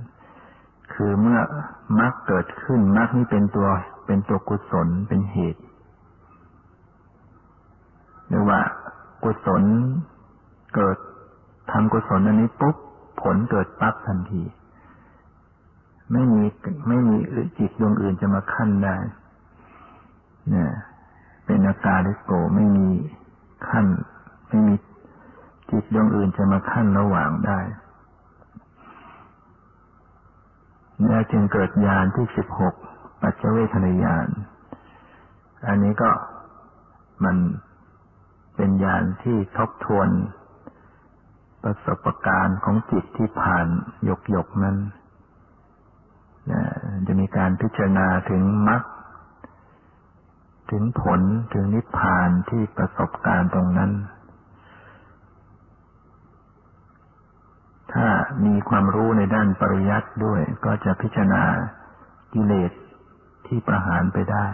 คือเมื่อมรรคเกิดขึ้นมรรคนี้เป็นตัวเป็นตัวกุศลเป็นเหตุเรียกว่า กุศลเกิดทำกุศลอันนี้ปุ๊บผลเกิดปั๊บทันที ไม่มีไม่มีจิตดวงอื่นจะมาขั้นได้เนี่ยเป็นอาการลิโกไม่มีขั้น ไม่มีจิตดวงอื่นจะมาขั้นระหว่างได้เนี่ยจึงเกิดญาณที่สิบหกปัจเจเวทนญาณ อันนี้ก็มันเป็นญาณที่ทบทวน ประสบการณ์ของจิตที่ผ่านหยกหยกนั้น จะมีการพิจารณาถึงมรรคถึงผลถึงนิพพานที่ประสบการณ์ตรงนั้น ถ้ามีความรู้ในด้านปริยัติด้วย ก็จะพิจารณากิเลสที่ประหารไปได้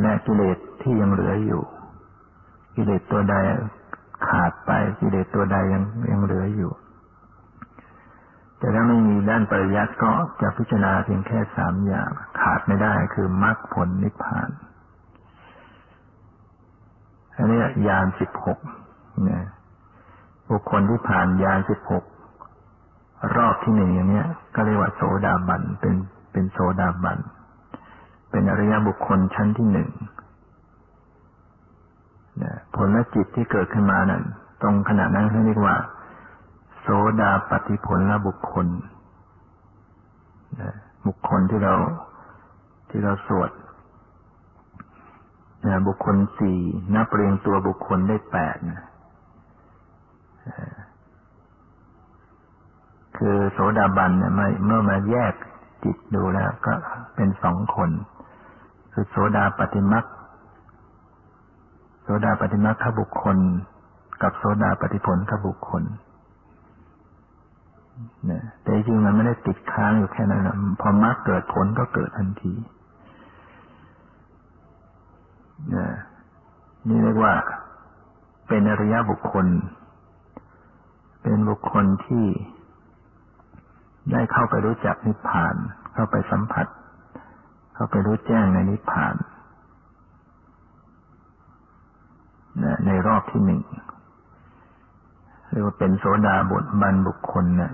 และกิเลสที่ยังเหลืออยู่ กิเลสตัวใดขาดไปกิเลสตัวใดยังยังเหลืออยู่ แต่ถ้าไม่มีด้านปริยัติก็จะพิจารณาเพียงแค่สามอย่าง ขาดไม่ได้คือมรรคผลนิพพาน อันนี้ยานสิบหกเนี่ยบุคคลที่ผ่านยานสิบหกรอบที่หนึ่งอย่างเนี้ย ก็เรียกว่าโสดาบันเป็นเป็นโสดาบัน เป็นอริยบุคคลชั้นที่หนึ่งผลและจิตที่เกิดขึ้นมานั้นตรงขณะนั้นเขาเรียกว่า โสดาปฏิผลละบุคคลบุคคลที่เราที่เราสวดบุคคลสี่นับเรียงตัวบุคคลได้แปดคือโสดาบันเนี่ยเมื่อมาแยกจิตดูแล้ว ก็เป็นสองคน คือโสดาปฏิมักโสดาปฏิมาขบุคคล กับโสดาปฏิผลขบุคคล นี่ยแต่จริงมันไม่ได้ติดค้างอยู่แค่นั้นนะพอมรรคเกิดผลก็เกิดทันทีนี่ยนี่เรียกว่า เป็นอริยบุคคล เป็นบุคคลที่ได้เข้าไปรู้จักนิพพาน เข้าไปสัมผัส เข้าไปรู้แจ้งในนิพพานในรอบที่หนึ่งเรียกว่าเป็นโสดาบทบันบุคคลเนะ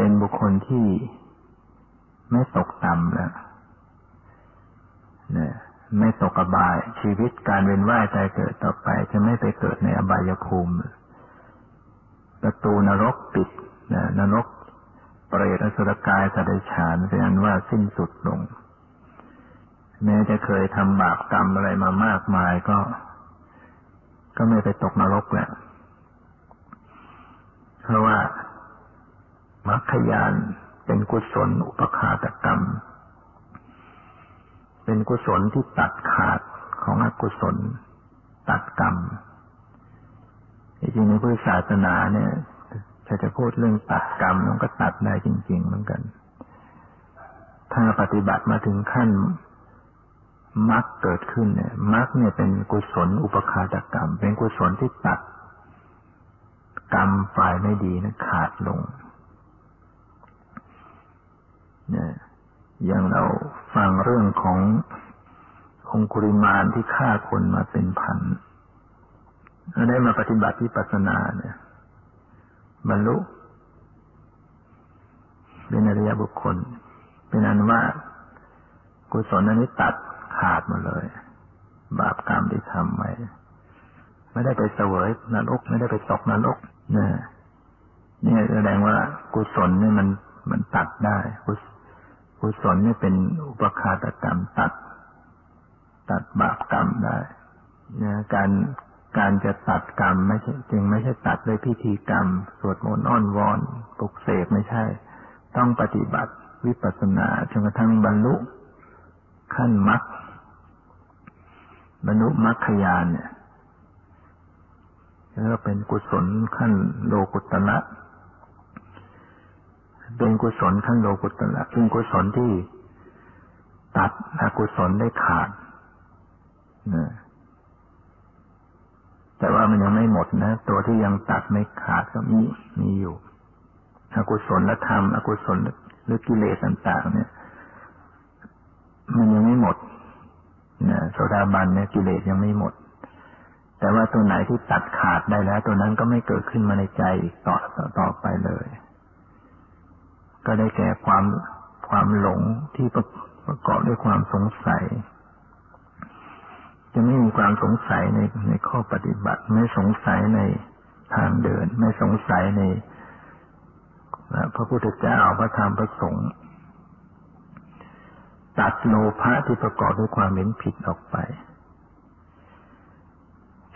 เป็นบุคคลที่ไม่ตกต่ำแล้วนะไม่ตกอบาย ชีวิตการเวียนว่ายตายเกิดต่อไป จะไม่ไปเกิดในอบายภูมิ ประตูนรกปิดนะนรกเปรตอสุรกายสัตว์ฉานแสดงว่าสิ้นสุดลง แม้จะเคยทำบาปกรรมอะไรมามากมายก็ ก็ไม่ไปตกนรกแหละเพราะว่า มรรคยาน เป็นกุศลอุปคาตกรรม เป็นกุศลที่ตัดขาดของอกุศล ตัดกรรมจริงในพุทธศาสนาเนี่ยถ้าจะพูดเรื่องตัดกรรมมันก็ตัดได้จริง ๆ เหมือนกัน ถ้าปฏิบัติมาถึงขั้นมรรคเกิดขึ้นเนี่ยมรรคเนี่ยเป็นกุศลอุปคาตกรรม เป็นกุศลที่ตัด กรรมฝ่ายไม่ดีนะขาดลงเนี่ย อย่างเราฟังเรื่องขององคุริมานที่ฆ่าคนมาเป็นพันได้มาปฏิบัติที่ปัสนาเนี่ยบรรลุเป็นอริยบุคคล เป็นอันว่ากุศลนั้นนี้ตัดขาดมาเลย บาปกรรมที่ทำไว้ไม่ได้ไปเสวยนรก ไม่ได้ไปตกนรกเนี่ยนี่แสดงว่ากุศลนี่มันมันตัดได้ กุศลนี่เป็นอุปคาตกรรมตัด ตัดบาปกรรมได้นี่ยการการจะตัดกรรมไม่ใช่จึงไม่ใช่ตัดด้วยพิธีกรรม สวดมนต์อ้อนวอนปลุกเสกไม่ใช่ ต้องปฏิบัติวิปัสสนาจนกระทั่งบรรลุขั้นมรรคบรรลุมรรคยานเนี่ยแล้วเป็นกุศลขั้นโลกุตละ เป็นกุศลขั้นโลกุตละเป็นกุศลที่ตัดอกุศลได้ขาดนะแต่ว่ามันยังไม่หมดนะ ตัวที่ยังตัดไม่ขาดก็มีมีอยู่ อกุศลละธรรม อกุศลหรือกิเลสต่างๆเนี่ย มันยังไม่หมดนะโสดาบันเนี่ยกิเลสยังไม่หมด แต่ว่าตัวไหนที่ตัดขาดได้แล้ว ตัวนั้นก็ไม่เกิดขึ้นมาในใจอีกต่อต่อต่อไปเลย ก็ได้แก่ความความหลงที่ประกอบด้วยความสงสัย จะไม่มีความสงสัยในในข้อปฏิบัติ ไม่สงสัยในทางเดิน ไม่สงสัยในพระพุทธเจ้าพระธรรมพระสงฆ์ตัดโลภะที่ประกอบด้วยความเห็นผิดออกไป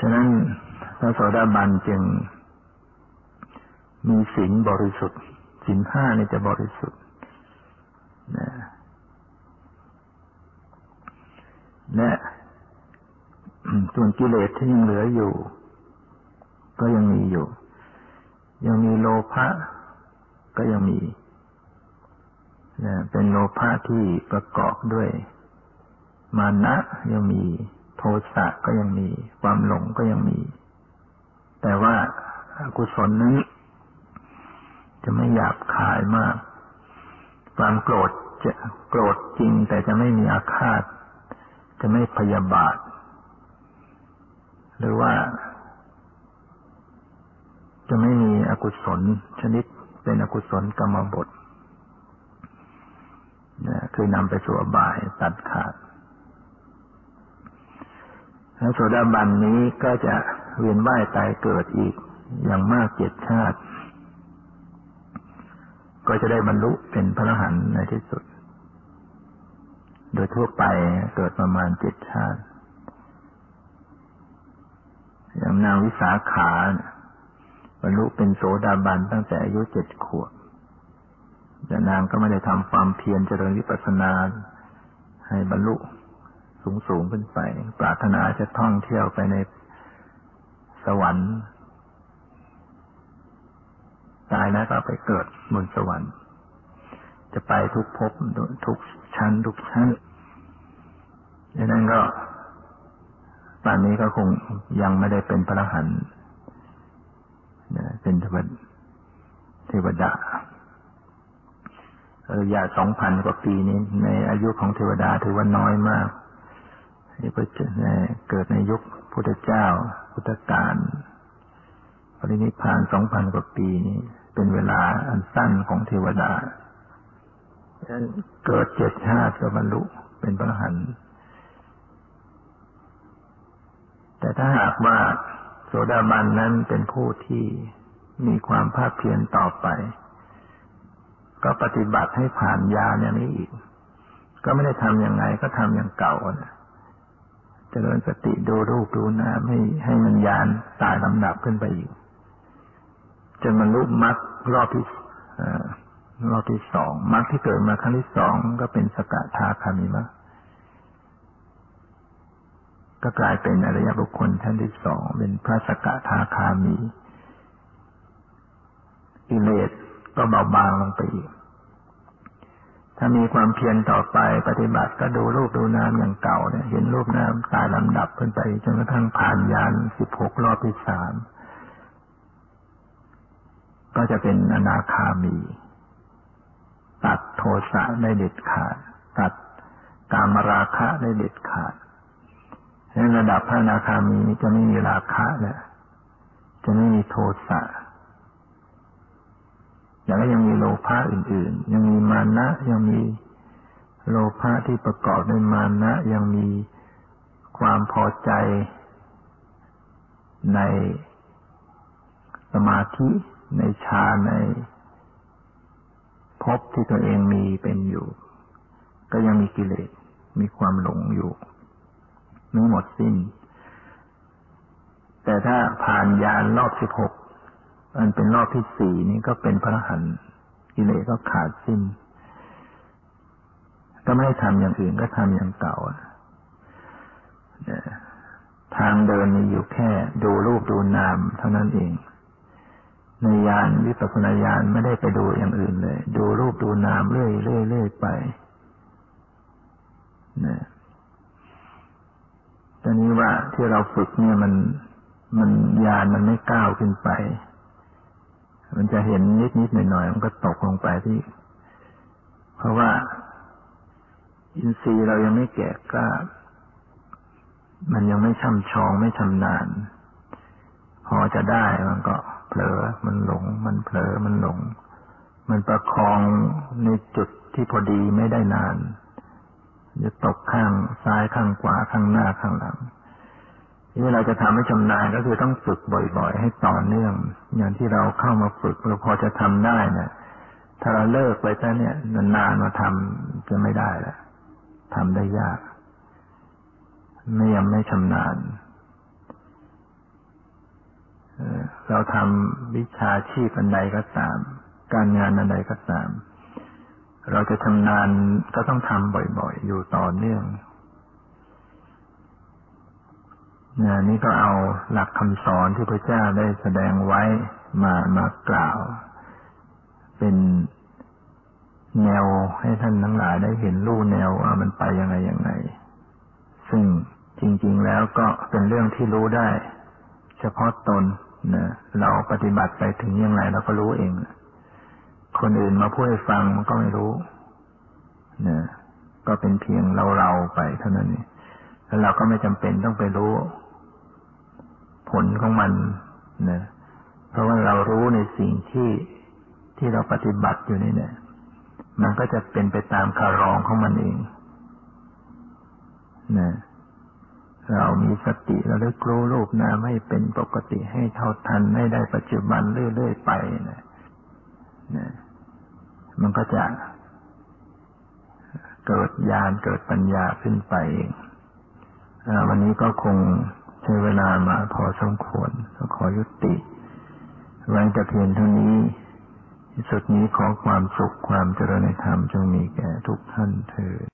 ฉะนั้นพระโสดาบันจึงมีศีลบริสุทธิ์ ศีลห้านี่จะบริสุทธิ์นะและส่วนกิเลสที่ยังเหลืออยู่ ก็ยังมีอยู่ ยังมีโลภะก็ยังมีนะเป็นโลภะที่ประกอบด้วย มานะยังมี โทสะก็ยังมี ความหลงก็ยังมี แต่ว่าอกุศลนั้น จะไม่หยาบคายมาก ความโกรธจะโกรธจริงแต่จะไม่มีอาฆาต จะไม่พยาบาท หรือว่า จะไม่มีอกุศลชนิดเป็นอกุศลกรรมบทนะคือนำไปสู่อบายตัดขาดแล้วโสดาบันนี้ก็จะเวียนว่ายตายเกิดอีกอย่างมากเจ็ดชาติ ก็จะได้บรรลุเป็นพระอรหันต์ในที่สุด โดยทั่วไปเกิดประมาณเจ็ดชาติ อย่างนางวิสาขาบรรลุเป็นโสดาบันตั้งแต่อายุเจ็ดขวบ แต่นางก็ไม่ได้ทำความเพียรเจริญวิปัสสนา ให้บรรลุสูงสูงขึ้นไป ปรารถนาจะท่องเที่ยวไปในสวรรค์ ตายแล้วก็ไปเกิดบนสวรรค์ จะไปทุกภพทุกชั้น ทุกชั้นดังนั้นก็ป่านนี้ก็คงยังไม่ได้เป็นพระอรหันต์เป็นเทวดเทวดาระยะสองพันกว่าปีนี้ ในอายุของเทวดาถือว่าน้อยมากที่เกิดในยุคพุทธเจ้า พุทธกาลปรินิพานสองพันกว่าปีนี้ เป็นเวลาอันสั้นของเทวดาเกิดเจ็ดชาติก็บรรลุเป็นพระอรหันต์แต่ถ้าหากว่าโสดาบันนั้นเป็นผู้ที่มีความภาคเพียรต่อไป ก็ปฏิบัติให้ผ่านยาเนี่ยนี้อีก ก็ไม่ได้ทำอยังไงก็ทำอย่างเก่านะเจริญสติดูรูปดูนามให้ให้มันยานตายลำดับขึ้นไปอีก จนมันรุมรรครอบที่รอบที่สองมรรคที่เกิดมาครั้งที่สองก็เป็นสกทาคามิมรรคก็กลายเป็นอริยบุคคลท่านที่สองเป็นพระสกทาคามีกิเลสก็เบาบางลงไปอีก ถ้ามีความเพียรต่อไปปฏิบัติก็ดูรูปดูนามอย่างเก่าเนี่ย เห็นรูปนามตายลำดับขึ้นไปจนกระทั่งผ่านยานสิบหกรอบที่สาม ก็จะเป็นอนาคามี ตัดโทสะได้เด็ดขาด ตัดกามราคะได้เด็ดขาดในระดับพระอนาคามีนี้จะไม่มีราคะแล้วจะไม่มีโทสะแล้วก็ยังมีโลภะอื่น ๆ ยังมีมานะ ยังมีโลภะที่ประกอบด้วยมานะ ยังมีความพอใจในสมาธิ ในฌานในภพที่ตัวเองมีเป็นอยู่ ก็ยังมีกิเลสมีความหลงอยู่ไม่หมดสิ้น แต่ถ้าผ่านยานรอบสิบหกอันเป็นรอบที่สี่นี้ก็เป็นพระหันกิเลสก็ขาดสิ้น ก็ไม่ได้ทำอย่างอื่นก็ทำอย่างเก่าทางเดินมีอยู่แค่ดูรูปดูนามเท่านั้นเอง ในยานวิปัสสนาญาณไม่ได้ไปดูอย่างอื่นเลย ดูรูปดูนามเรื่อยเรื่อยเรื่อยไปนะตอนนี้ว่าที่เราฝึกเนี่ยมันมันยานมันไม่ก้าวขึ้นไป มันจะเห็นนิดนิดหน่อยหน่อยมันก็ตกลงไปที่ เพราะว่า อินทรีย์เรายังไม่แก่กล้า มันยังไม่ช่ำชองไม่ชำนาญ พอจะได้มันก็ เผลอ มันหลง มันเผลอ มันหลง มันประคองในจุดที่พอดีไม่ได้นาน จะตกข้างซ้ายข้างขวาข้างหน้าข้างหลังที่เราจะทำให้ชำนาญก็คือต้องฝึกบ่อยๆ ให้ต่อเนื่อง อย่างที่เราเข้ามาฝึกเราพอจะทำได้นะถ้าเราเลิกไปซะเนี่ยนานๆมาทำจะไม่ได้แล้วทำได้ยากไม่ยังไม่ชำนาญ เราทำวิชาชีพอันใดก็ตาม การงานอันใดก็ตาม เราจะชำนาญก็ต้องทำบ่อยๆ อยู่ต่อเนื่องนะนี่ก็เอาหลักคำสอนที่พระเจ้าได้แสดงไว้มามากล่าว เป็นแนวให้ท่านทั้งหลายได้เห็นรูแนวว่ามันไปยังไงยังไง ซึ่งจริง ๆ แล้วก็เป็นเรื่องที่รู้ได้ เฉพาะตน นะเราปฏิบัติไปถึงยังไงเราก็รู้เอง คนอื่นมาพูดให้ฟังมันก็ไม่รู้นะก็เป็นเพียงเราเราไปเท่านั้นเองแล้วเราก็ไม่จำเป็นต้องไปรู้ ผลของมันนะเพราะว่าเรารู้ในสิ่งที่ที่เราปฏิบัติอยู่นี่เนี่ยมันก็จะเป็นไปตามคารองของมันเองนะ เรามีสติเราได้กรู้รูปนามให้เป็นปกติให้เท่าทันให้ได้ปัจจุบันเรื่อยๆไปนะนะมันก็จะเกิดญาณเกิดปัญญาขึ้นไปเองวันนี้ก็คงใช้เวลามาพอสมควรขอยุติ ไว้แต่เพียงเท่านี้สุดนี้ขอความสุขความเจริญในธรรมจงมีแก่ทุกท่านเถิด